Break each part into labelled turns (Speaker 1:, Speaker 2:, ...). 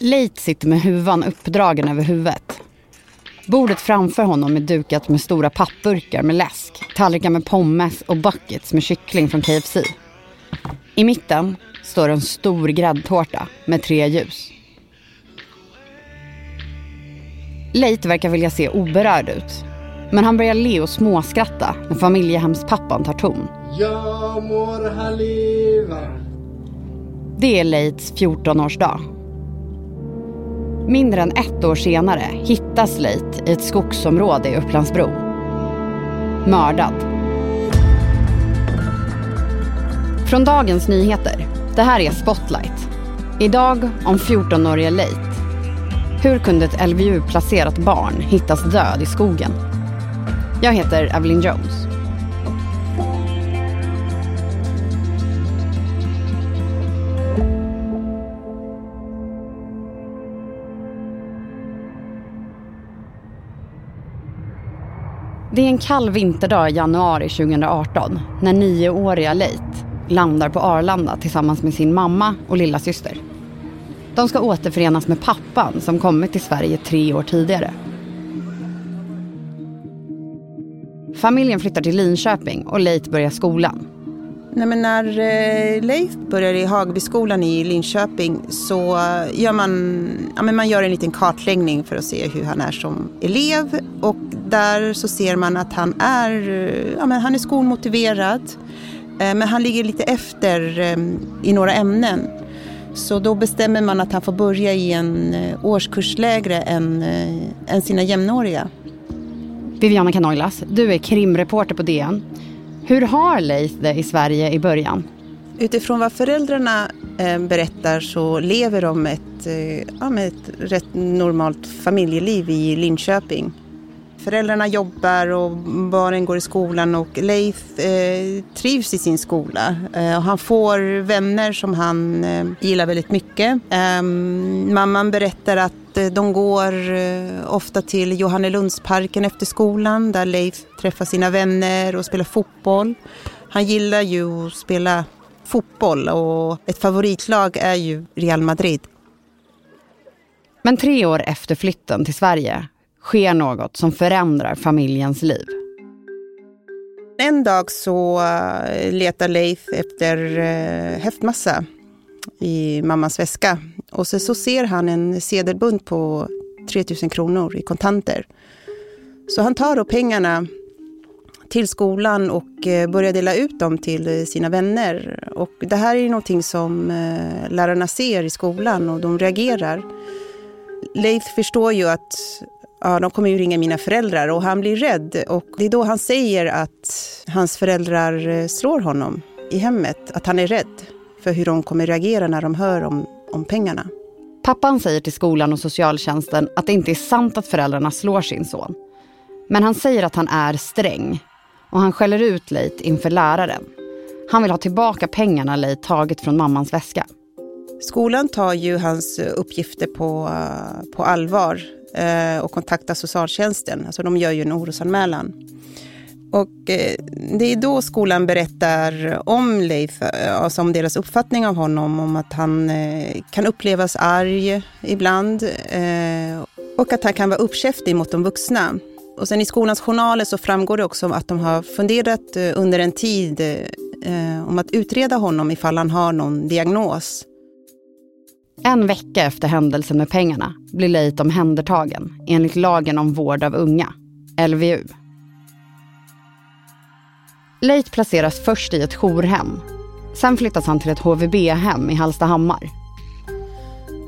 Speaker 1: Late sitter med huvan uppdragen över huvudet. Bordet framför honom är dukat med stora pappburkar med läsk, tallrikar med pommes och buckets med kyckling från KFC. I mitten står en stor gräddtårta med tre ljus. Late verkar vilja se oberörd ut. Men han börjar le och småskratta när familjehemspappan tar ton. Det är Leits 14-årsdag. Mindre än ett år senare hittas Leit i ett skogsområde i Upplandsbro. Mördad. Från Dagens Nyheter. Det här är Spotlight. Idag om 14-årige Leit. Hur kunde ett LVU-placerat barn hittas död i skogen? Jag heter Evelyn Jones. Det är en kall vinterdag i januari 2018 när nioåriga Leit landar på Arlanda tillsammans med sin mamma och lilla syster. De ska återförenas med pappan som kommit till Sverige tre år tidigare. Familjen flyttar till Linköping och Leit börjar skolan.
Speaker 2: Nej, men när eh, Leif börjar i Hagbyskolan i Linköping så gör man, ja, men man gör en liten kartläggning för att se hur han är som elev. Och där så ser man att han är, ja, men han är skolmotiverad. Eh, men han ligger lite efter eh, i några ämnen. Så då bestämmer man att han får börja i en årskurs lägre än, än sina jämnåriga.
Speaker 1: Viviana Canoilas, du är krimreporter på DN. Hur har Leif det i Sverige i början?
Speaker 2: Utifrån vad föräldrarna eh, berättar så lever de ett, eh, ja, ett rätt normalt familjeliv i Linköping. Föräldrarna jobbar och barnen går i skolan och Leif eh, trivs i sin skola. Eh, han får vänner som han eh, gillar väldigt mycket. Ehm, mamman berättar att eh, de går eh, ofta till Johannelundsparken efter skolan där Leif träffar sina vänner och spelar fotboll. Han gillar ju att spela fotboll och ett favoritlag är ju Real Madrid.
Speaker 1: Men tre år efter flytten till Sverige sker något som förändrar familjens liv.
Speaker 2: En dag så eh, letar Leif efter eh, häftmassa i mammas väska. Och så, så ser han en sedelbunt på 3000 kronor i kontanter. Så han tar då pengarna till skolan och eh, börjar dela ut dem till sina vänner. Och det här är någonting som lärarna ser i skolan och de reagerar. Leif förstår ju att ja, de kommer ju ringa mina föräldrar och han blir rädd. Och det är då han säger att hans föräldrar eh, slår honom i hemmet. Att han är rädd för hur de kommer reagera när de hör om, om pengarna.
Speaker 1: Pappan säger till skolan och socialtjänsten att det inte är sant att föräldrarna slår sin son. Men han säger att han är sträng och han skäller ut Leit inför läraren. Han vill ha tillbaka pengarna Leit tagit från mammans väska.
Speaker 2: Skolan tar ju hans uppgifter på, på allvar Eh, och kontakta socialtjänsten. Alltså de gör ju en orosanmälan. Och eh, det är då skolan berättar om Leif, eh, alltså om deras uppfattning av honom, om att han eh, kan upplevas arg ibland eh, och att han kan vara uppkäftig mot de vuxna. Och sen i skolans journaler så framgår det också att de har funderat under en tid om att utreda honom ifall han har någon diagnos.
Speaker 1: En vecka efter händelsen med pengarna blir Leith omhändertagen enligt lagen om vård av unga, LVU. Leith placeras först i ett jourhem. Sen flyttas han till ett HVB-hem i Hallstahammar.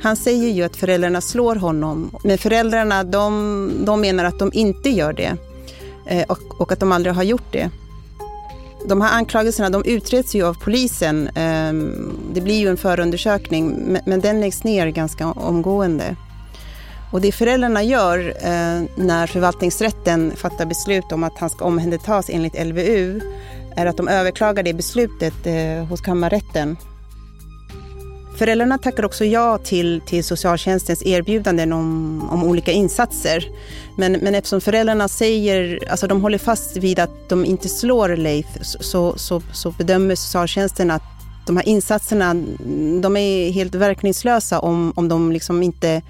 Speaker 2: Han säger ju att föräldrarna slår honom, men föräldrarna de, de menar att de inte gör det eh, och, och att de aldrig har gjort det. De här anklagelserna de utreds ju av polisen. Ehm, det blir ju en förundersökning, men den läggs ner ganska omgående. Och det föräldrarna gör eh, när förvaltningsrätten fattar beslut om att han ska omhändertas enligt LVU är att de överklagar det beslutet eh, hos kammarrätten. Föräldrarna tackar också ja till, till socialtjänstens erbjudanden om, om olika insatser. Men, men eftersom föräldrarna säger, alltså de håller fast vid att de inte slår Leif så, så, så bedömer socialtjänsten att de här insatserna, de är helt verkningslösa om, om de liksom inte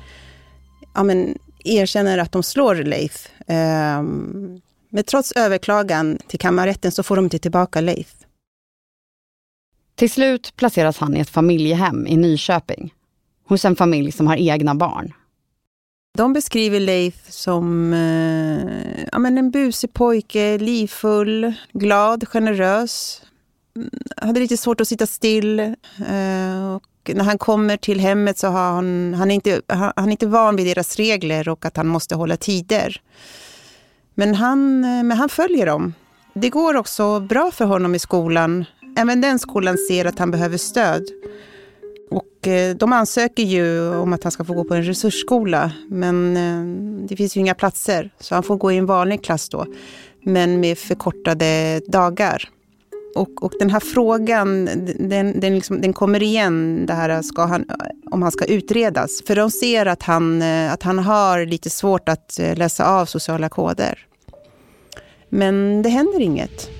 Speaker 2: ja, men, erkänner att de slår Leif. Um, men trots överklagan till kammarrätten så får de inte tillbaka Leif.
Speaker 1: Till slut placeras han i ett familjehem i Nyköping. Hos en familj som har egna barn.
Speaker 2: De beskriver Leif som eh, ja, men en busig pojke, livfull, glad, generös. Mm, hade lite svårt att sitta still. Eh, och när han kommer till hemmet så har han, han, är inte, han, han är inte van vid deras regler och att han måste hålla tider. Men han, eh, men han följer dem. Det går också bra för honom i skolan. Även den skolan ser att han behöver stöd. Och eh, de ansöker ju om att han ska få gå på en resursskola, men eh, det finns ju inga platser. Så han får gå i en vanlig klass då, men med förkortade dagar. Och, och den här frågan, den, den, liksom, den kommer igen, det här ska han, om han ska utredas. För de ser att han, eh, att han har lite svårt att läsa av sociala koder. Men det händer inget.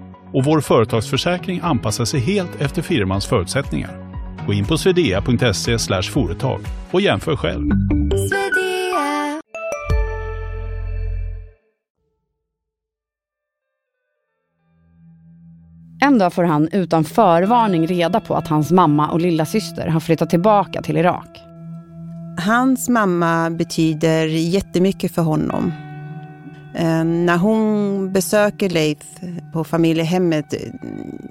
Speaker 3: och vår företagsförsäkring anpassar sig helt efter firmans förutsättningar. Gå in på swedea.se företag och jämför själv.
Speaker 1: En dag får han utan förvarning reda på att hans mamma och lilla syster har flyttat tillbaka till Irak.
Speaker 2: Hans mamma betyder jättemycket för honom. Eh, när hon besöker Leif på familjehemmet,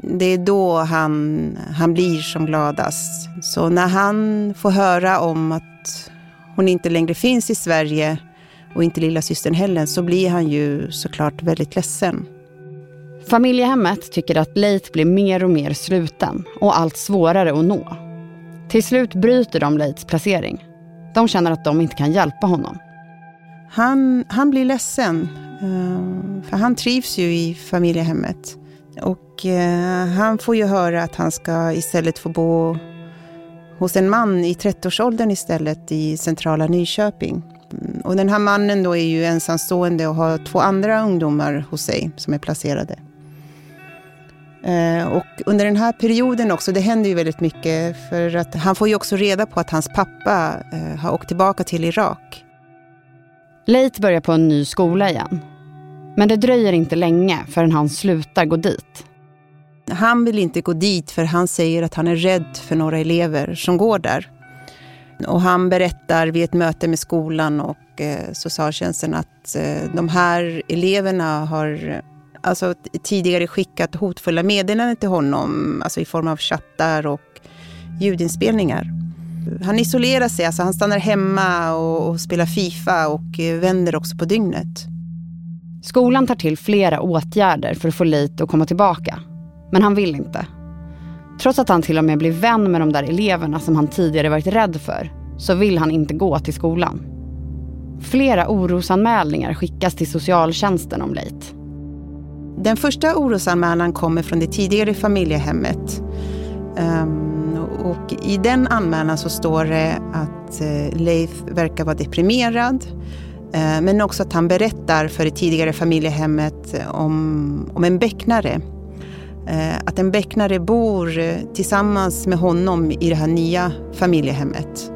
Speaker 2: det är då han, han blir som gladast. Så när han får höra om att hon inte längre finns i Sverige och inte lilla systern heller, så blir han ju såklart väldigt ledsen.
Speaker 1: Familjehemmet tycker att Leif blir mer och mer sluten och allt svårare att nå. Till slut bryter de Leifs placering. De känner att de inte kan hjälpa honom.
Speaker 2: Han, han blir ledsen, eh, för han trivs ju i familjehemmet. Och eh, han får ju höra att han ska istället få bo hos en man i 30-årsåldern istället i centrala Nyköping. Mm, och den här mannen då är ju ensamstående och har två andra ungdomar hos sig som är placerade. Eh, och under den här perioden också, det händer ju väldigt mycket för att han får ju också reda på att hans pappa har åkt tillbaka till Irak.
Speaker 1: Leit börjar på en ny skola igen. Men det dröjer inte länge förrän han slutar gå dit.
Speaker 2: Han vill inte gå dit för han säger att han är rädd för några elever som går där. Och han berättar vid ett möte med skolan och eh, socialtjänsten att eh, de här eleverna har alltså, tidigare skickat hotfulla meddelanden till honom, alltså i form av chattar och ljudinspelningar. Han isolerar sig, alltså han stannar hemma och, och spelar Fifa och eh, vänder också på dygnet.
Speaker 1: Skolan tar till flera åtgärder för att få Leit att komma tillbaka. Men han vill inte. Trots att han till och med blir vän med de där eleverna som han tidigare varit rädd för, så vill han inte gå till skolan. Flera orosanmälningar skickas till socialtjänsten om Leit.
Speaker 2: Den första orosanmälan kommer från det tidigare familjehemmet. Um, och i den anmälan så står det att eh, Leif verkar vara deprimerad. Eh, men också att han berättar för det tidigare familjehemmet eh, om, om en becknare. Att en becknare bor tillsammans med honom i det här nya familjehemmet.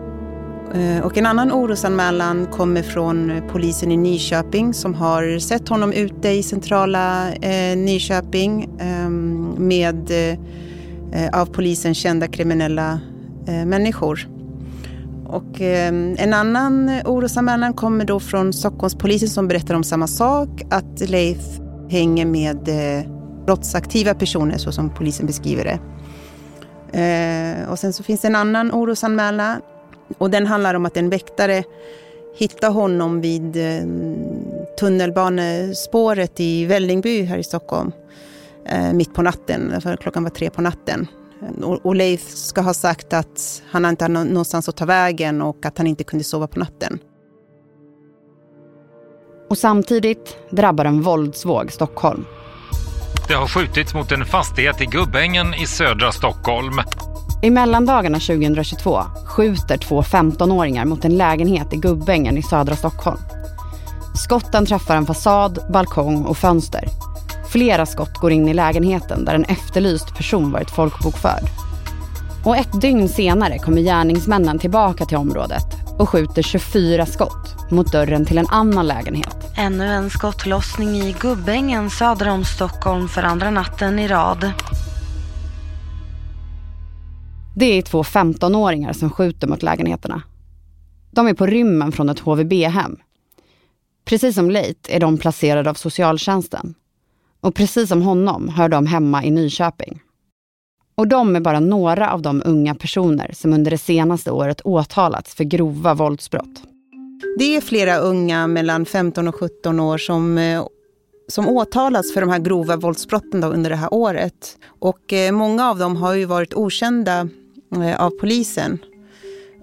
Speaker 2: Och en annan orosanmälan kommer från polisen i Nyköping som har sett honom ute i centrala Nyköping ehm, med Eh, Eh, av polisen kända kriminella eh, människor. Och ehm, en annan orosanmälan kommer då från Stockholmspolisen som berättar om samma sak, att Leif hänger med eh, brottsaktiva personer så som polisen beskriver det. Och sen så finns det en annan orosanmälan och den handlar om att en väktare hittar honom vid ehm, tunnelbanespåret i Vällingby här i Stockholm. Eh, mitt på natten, för klockan var tre på natten. Och, och Leif ska ha sagt att han inte hade någonstans att ta vägen och att han inte kunde sova på natten.
Speaker 1: Och samtidigt drabbar en våldsvåg Stockholm.
Speaker 4: Det har skjutits mot en fastighet i Gubbängen i södra Stockholm.
Speaker 1: I mellandagarna 2022 skjuter två 15-åringar mot en lägenhet i Gubbängen i södra Stockholm. Skotten träffar en fasad, balkong och fönster. Flera skott går in i lägenheten där en efterlyst person varit folkbokförd. Och ett dygn senare kommer gärningsmännen tillbaka till området och skjuter 24 skott mot dörren till en annan lägenhet.
Speaker 5: Ännu en skottlossning i Gubbängen söder om Stockholm för andra natten i rad.
Speaker 1: Det är två 15-åringar som skjuter mot lägenheterna. De är på rymmen från ett HVB-hem. Precis som Leit är de placerade av socialtjänsten. Och precis som honom hör de hemma i Nyköping. Och de är bara några av de unga personer som under det senaste året åtalats för grova våldsbrott.
Speaker 2: Det är flera unga mellan 15 och 17 år som, eh, som åtalas för de här grova våldsbrotten under det här året. Och eh, många av dem har ju varit okända eh, av polisen.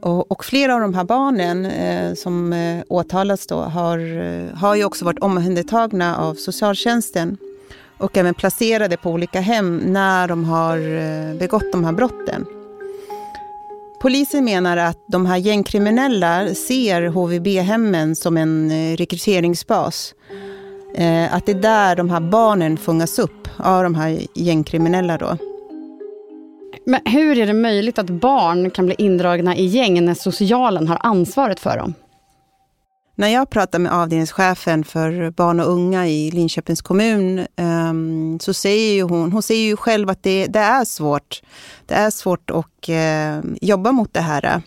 Speaker 2: Och, och, flera av de här barnen eh, som eh, åtalas då har, eh, har ju också varit omhändertagna av socialtjänsten och även placerade på olika hem när de har eh, begått de här brotten. Polisen menar att de här gängkriminella ser HVB-hemmen som en eh, rekryteringsbas. Eh, att det är där de här barnen fångas upp av de här gängkriminella då.
Speaker 1: Men hur är det möjligt att barn kan bli indragna i gäng när socialen har ansvaret för dem?
Speaker 2: När jag pratar med avdelningschefen för barn och unga i Linköpings kommun um, så säger ju hon, hon säger ju själv att det, det är svårt. Det är svårt att uh, ehm, jobba mot det här.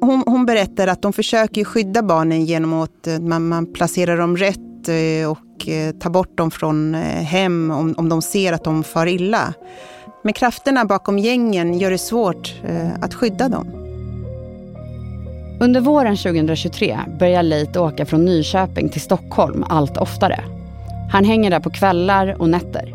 Speaker 2: Hon, hon, berättar att de försöker skydda barnen genom att eh, man, man placerar dem rätt eh, och eh, tar bort dem från hem om, om de ser att de far illa. Men krafterna bakom gängen gör det svårt att skydda dem.
Speaker 1: Under våren 2023 börjar Leit åka från Nyköping till Stockholm allt oftare. Han hänger där på kvällar och nätter.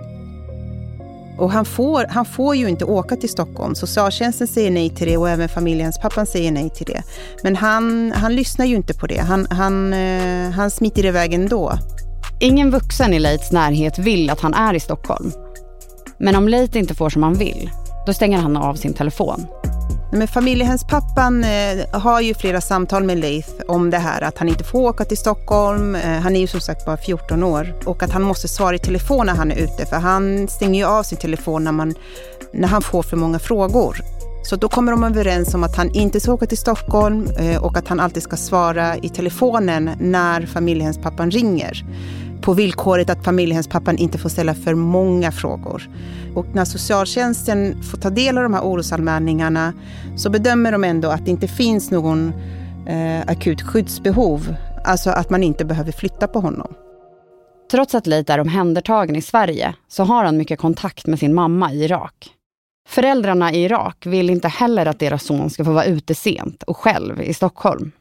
Speaker 2: Och han får, han får ju inte åka till Stockholm. Socialtjänsten säger nej till det och även familjens pappan säger nej till det. Men han, han lyssnar ju inte på det. Han, han, eh, han smiter iväg ändå.
Speaker 1: Ingen vuxen i Leits närhet vill att han är i Stockholm. Men om Leit inte får som han vill, då stänger han av sin telefon.
Speaker 2: Men familjehemspappan eh, har ju flera samtal med Leif om det här att han inte får åka till Stockholm. Eh, han är ju som sagt bara 14 år och att han måste svara i telefon när han är ute för han stänger ju av sin telefon när, man, när han får för många frågor. Så då kommer de överens om att han inte ska åka till Stockholm eh, och att han alltid ska svara i telefonen när familjehemspappan ringer på villkoret att familjehemspappan inte får ställa för många frågor. Och när socialtjänsten får ta del av de här orosanmälningarna så bedömer de ändå att det inte finns någon eh, akut skyddsbehov. Alltså att man inte behöver flytta på honom.
Speaker 1: Trots att Leith är omhändertagen i Sverige så har han mycket kontakt med sin mamma i Irak. Föräldrarna i Irak vill inte heller att deras son ska få vara ute sent och själv i Stockholm.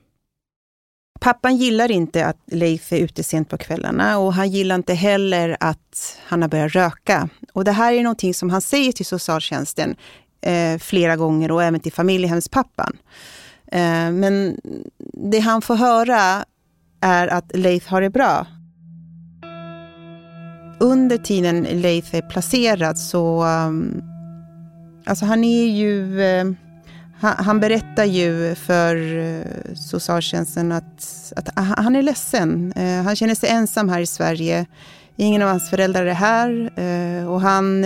Speaker 2: Pappan gillar inte att Leif är ute sent på kvällarna och han gillar inte heller att han har börjat röka. Och det här är någonting som han säger till socialtjänsten eh, flera gånger och även till familjehemspappan. Eh, men det han får höra är att Leif har det bra. Under tiden Leif är placerad så... Um, alltså han är ju... Eh, han, han, berättar ju för eh, socialtjänsten att, att han är ledsen. Eh, han känner sig ensam här i Sverige. Ingen av hans föräldrar är här eh, och han,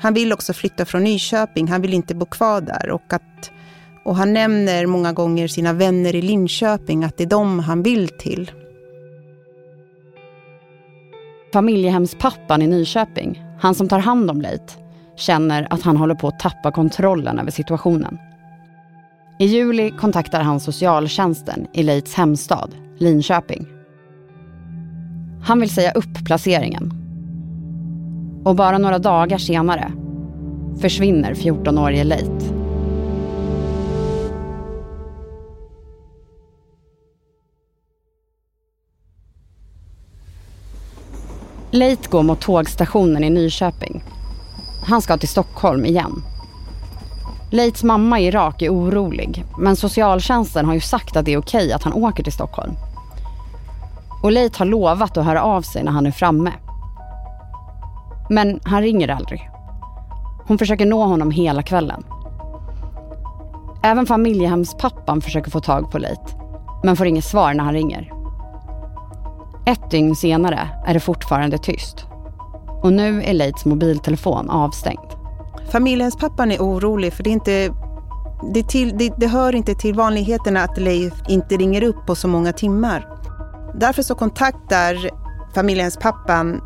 Speaker 2: han vill också flytta från Nyköping. Han vill inte bo kvar där. Och, att, och han nämner många gånger sina vänner i Linköping, att det är dem han vill till.
Speaker 1: Familjehemspappan i Nyköping, han som tar hand om Leit, känner att han håller på att tappa kontrollen över situationen. I juli kontaktar han socialtjänsten i Leits hemstad, Linköping. Han vill säga upp placeringen. Och bara några dagar senare försvinner 14-årige Leit. Leit går mot tågstationen i Nyköping. Han ska till Stockholm igen. Leits mamma i Irak är orolig men socialtjänsten har ju sagt att det är okej att han åker till Stockholm. Och Leit har lovat att höra av sig när han är framme. Men han ringer aldrig. Hon försöker nå honom hela kvällen. Även familjehemspappan försöker få tag på Leit men får inget svar när han ringer. Ett dygn senare är det fortfarande tyst. Och nu är Leits mobiltelefon avstängd.
Speaker 2: Familjehemspappan är orolig för det, är inte, det, till, det, det hör inte till vanligheterna att Leif inte ringer upp på så många timmar. Därför så kontaktar familjehemspappan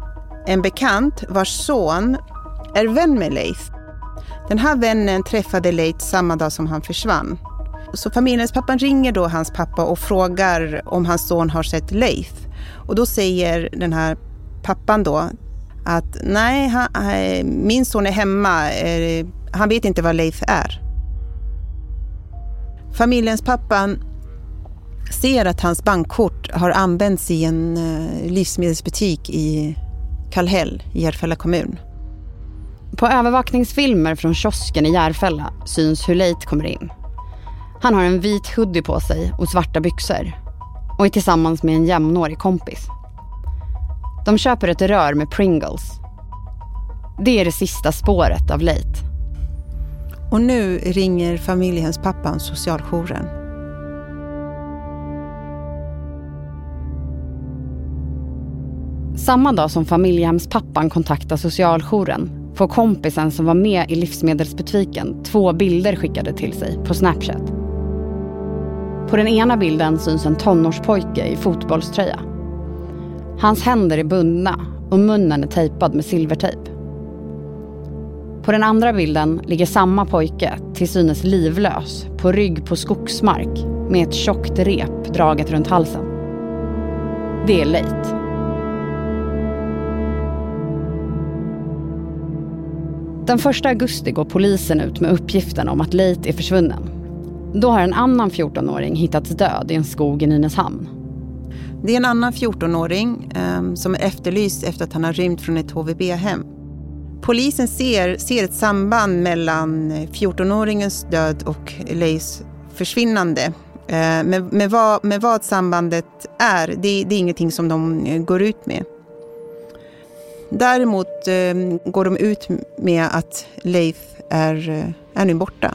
Speaker 2: en bekant vars son är vän med Leif. Den här vännen träffade Leif samma dag som han försvann. Så familjehemspappan ringer då hans pappa och frågar om hans son har sett Leif. Och då säger den här pappan då att nej, han, eh, min son är hemma. Eh, han vet inte vad Leif är. Familjens pappan ser att hans bankkort har använts i en eh, livsmedelsbutik i Kallhäll i Järfälla kommun.
Speaker 1: På övervakningsfilmer från kiosken i Järfälla syns hur Leit kommer in. Han har en vit hoodie på sig och svarta byxor och är tillsammans med en jämnårig kompis. De köper ett rör med Pringles. Det är det sista spåret av Leit.
Speaker 2: Och nu ringer familjehemspappan socialjouren.
Speaker 1: Samma dag som familjehemspappan kontaktar socialjouren får kompisen som var med i livsmedelsbutiken två bilder skickade till sig på Snapchat. På den ena bilden syns en tonårspojke i fotbollströja. Hans händer är bundna och munnen är tejpad med silvertejp. På den andra bilden ligger samma pojke, till synes livlös, på rygg på skogsmark med ett tjockt rep draget runt halsen. Det är Leit. Den 1 augusti går polisen ut med uppgiften om att Leit är försvunnen. Då har en annan 14-åring hittats död i en skog i Nynäshamn.
Speaker 2: Det är en annan 14-åring eh, som är efterlyst efter att han har rymt från ett HVB-hem. Polisen ser, ser ett samband mellan eh, 14-åringens död och Leys försvinnande. Eh, men med vad, med vad sambandet är, det, det är ingenting som de eh, går ut med. Däremot eh, går de ut med att Leif är, eh, är nu borta.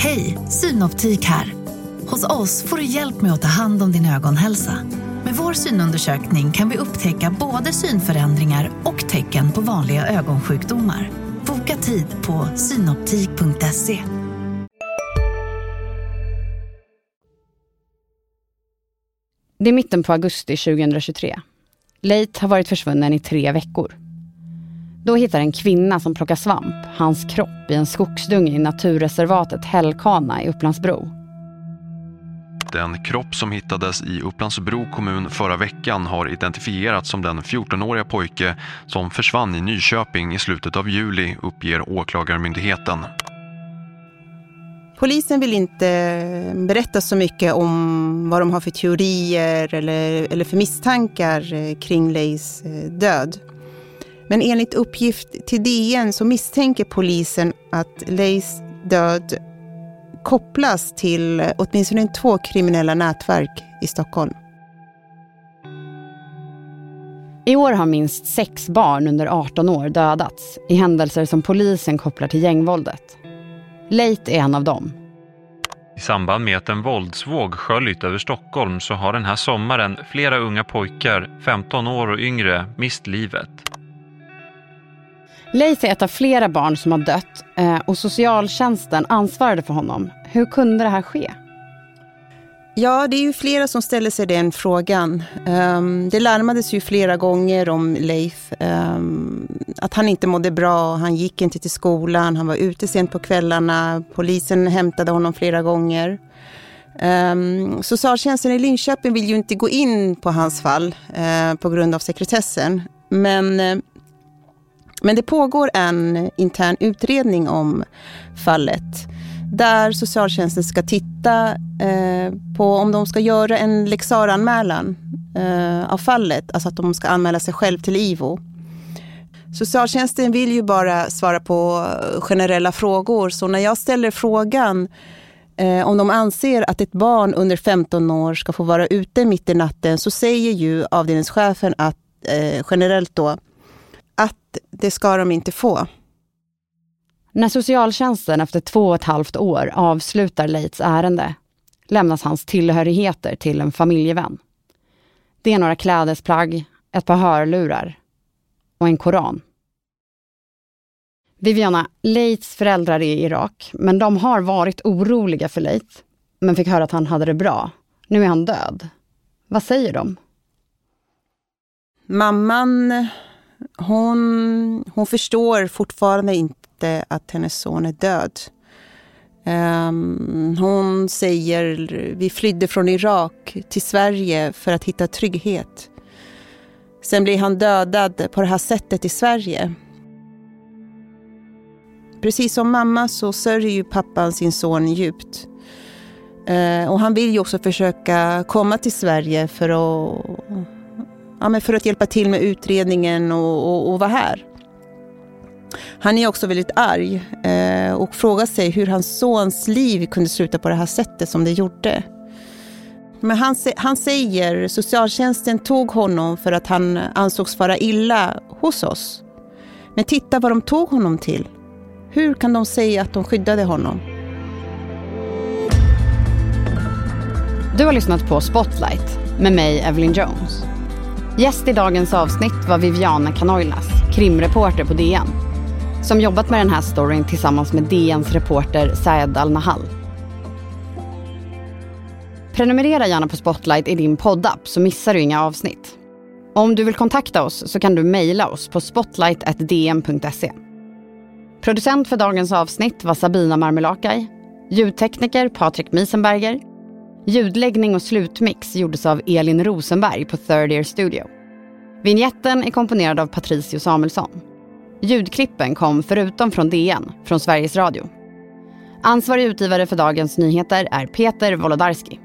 Speaker 6: Hej, Synoptik här. Hos oss får du hjälp med att ta hand om din ögonhälsa. Med vår synundersökning kan vi upptäcka både synförändringar och tecken på vanliga ögonsjukdomar. Boka tid på synoptik.se.
Speaker 1: Det är mitten på augusti 2023. Leit har varit försvunnen i tre veckor. Då hittar en kvinna som plockar svamp hans kropp i en skogsdunge i naturreservatet Hällkana i Upplandsbro.
Speaker 7: Den kropp som hittades i Upplandsbro kommun förra veckan har identifierats som den 14-åriga pojke som försvann i Nyköping i slutet av juli, uppger Åklagarmyndigheten.
Speaker 2: Polisen vill inte berätta så mycket om vad de har för teorier eller, eller för misstankar eh, kring Leis eh, död. Men enligt uppgift till DN så misstänker polisen att Leis död kopplas till åtminstone två kriminella nätverk i Stockholm.
Speaker 1: I år har minst sex barn under 18 år dödats i händelser som polisen kopplar till gängvåldet. Leit är en av dem.
Speaker 4: I samband med att en våldsvåg sköljt över Stockholm så har den här sommaren flera unga pojkar, 15 år och yngre, mist livet.
Speaker 1: Leif är ett av flera barn som har dött eh, och socialtjänsten ansvarade för honom. Hur kunde det här ske?
Speaker 2: Ja, det är ju flera som ställer sig den frågan. Um, det larmades ju flera gånger om Leif. Um, att han inte mådde bra, han gick inte till skolan, han var ute sent på kvällarna. Polisen hämtade honom flera gånger. Um, socialtjänsten i Linköping vill ju inte gå in på hans fall uh, på grund av sekretessen. Men, uh, men det pågår en intern utredning om fallet där socialtjänsten ska titta eh, på om de ska göra en lexaranmälan eh, av fallet, alltså att de ska anmäla sig själv till IVO. Socialtjänsten vill ju bara svara på eh, generella frågor, så när jag ställer frågan eh, om de anser att ett barn under 15 år ska få vara ute mitt i natten, så säger ju avdelningschefen att eh, generellt då att det ska de inte få.
Speaker 1: När socialtjänsten efter två och ett halvt år avslutar Leits ärende lämnas hans tillhörigheter till en familjevän. Det är några klädesplagg, ett par hörlurar och en koran. Viviana, Leits föräldrar är i Irak, men de har varit oroliga för Leit, men fick höra att han hade det bra. Nu är han död. Vad säger de?
Speaker 2: Mamman, hon, hon förstår fortfarande inte att hennes son är död. Um, hon säger vi flydde från Irak till Sverige för att hitta trygghet. Sen blir han dödad på det här sättet i Sverige. Precis som mamma så sörjer ju pappan sin son djupt. Uh, och han vill ju också försöka komma till Sverige för att, ja, för att hjälpa till med utredningen och, och, och vara här. Han är också väldigt arg eh, och frågar sig hur hans sons liv kunde sluta på det här sättet som det gjorde. Men han, han säger socialtjänsten tog honom för att han ansågs fara illa hos oss. Men titta vad de tog honom till. Hur kan de säga att de skyddade honom?
Speaker 1: Du har lyssnat på Spotlight med mig, Evelyn Jones. Gäst i dagens avsnitt var Viviana Kanoilas, krimreporter på DN som jobbat med den här storyn tillsammans med DNs reporter Saed Al-Nahal. Prenumerera gärna på Spotlight i din poddapp så missar du inga avsnitt. Om du vill kontakta oss så kan du mejla oss på spotlight.dn.se. Producent för dagens avsnitt var Sabina Marmelakai. Ljudtekniker Patrik Miesenberger. Ljudläggning och slutmix gjordes av Elin Rosenberg på Third Ear Studio. Vinjetten är komponerad av Patricio Samuelsson. Ljudklippen kom förutom från DN, från Sveriges Radio. Ansvarig utgivare för Dagens Nyheter är Peter Wolodarski.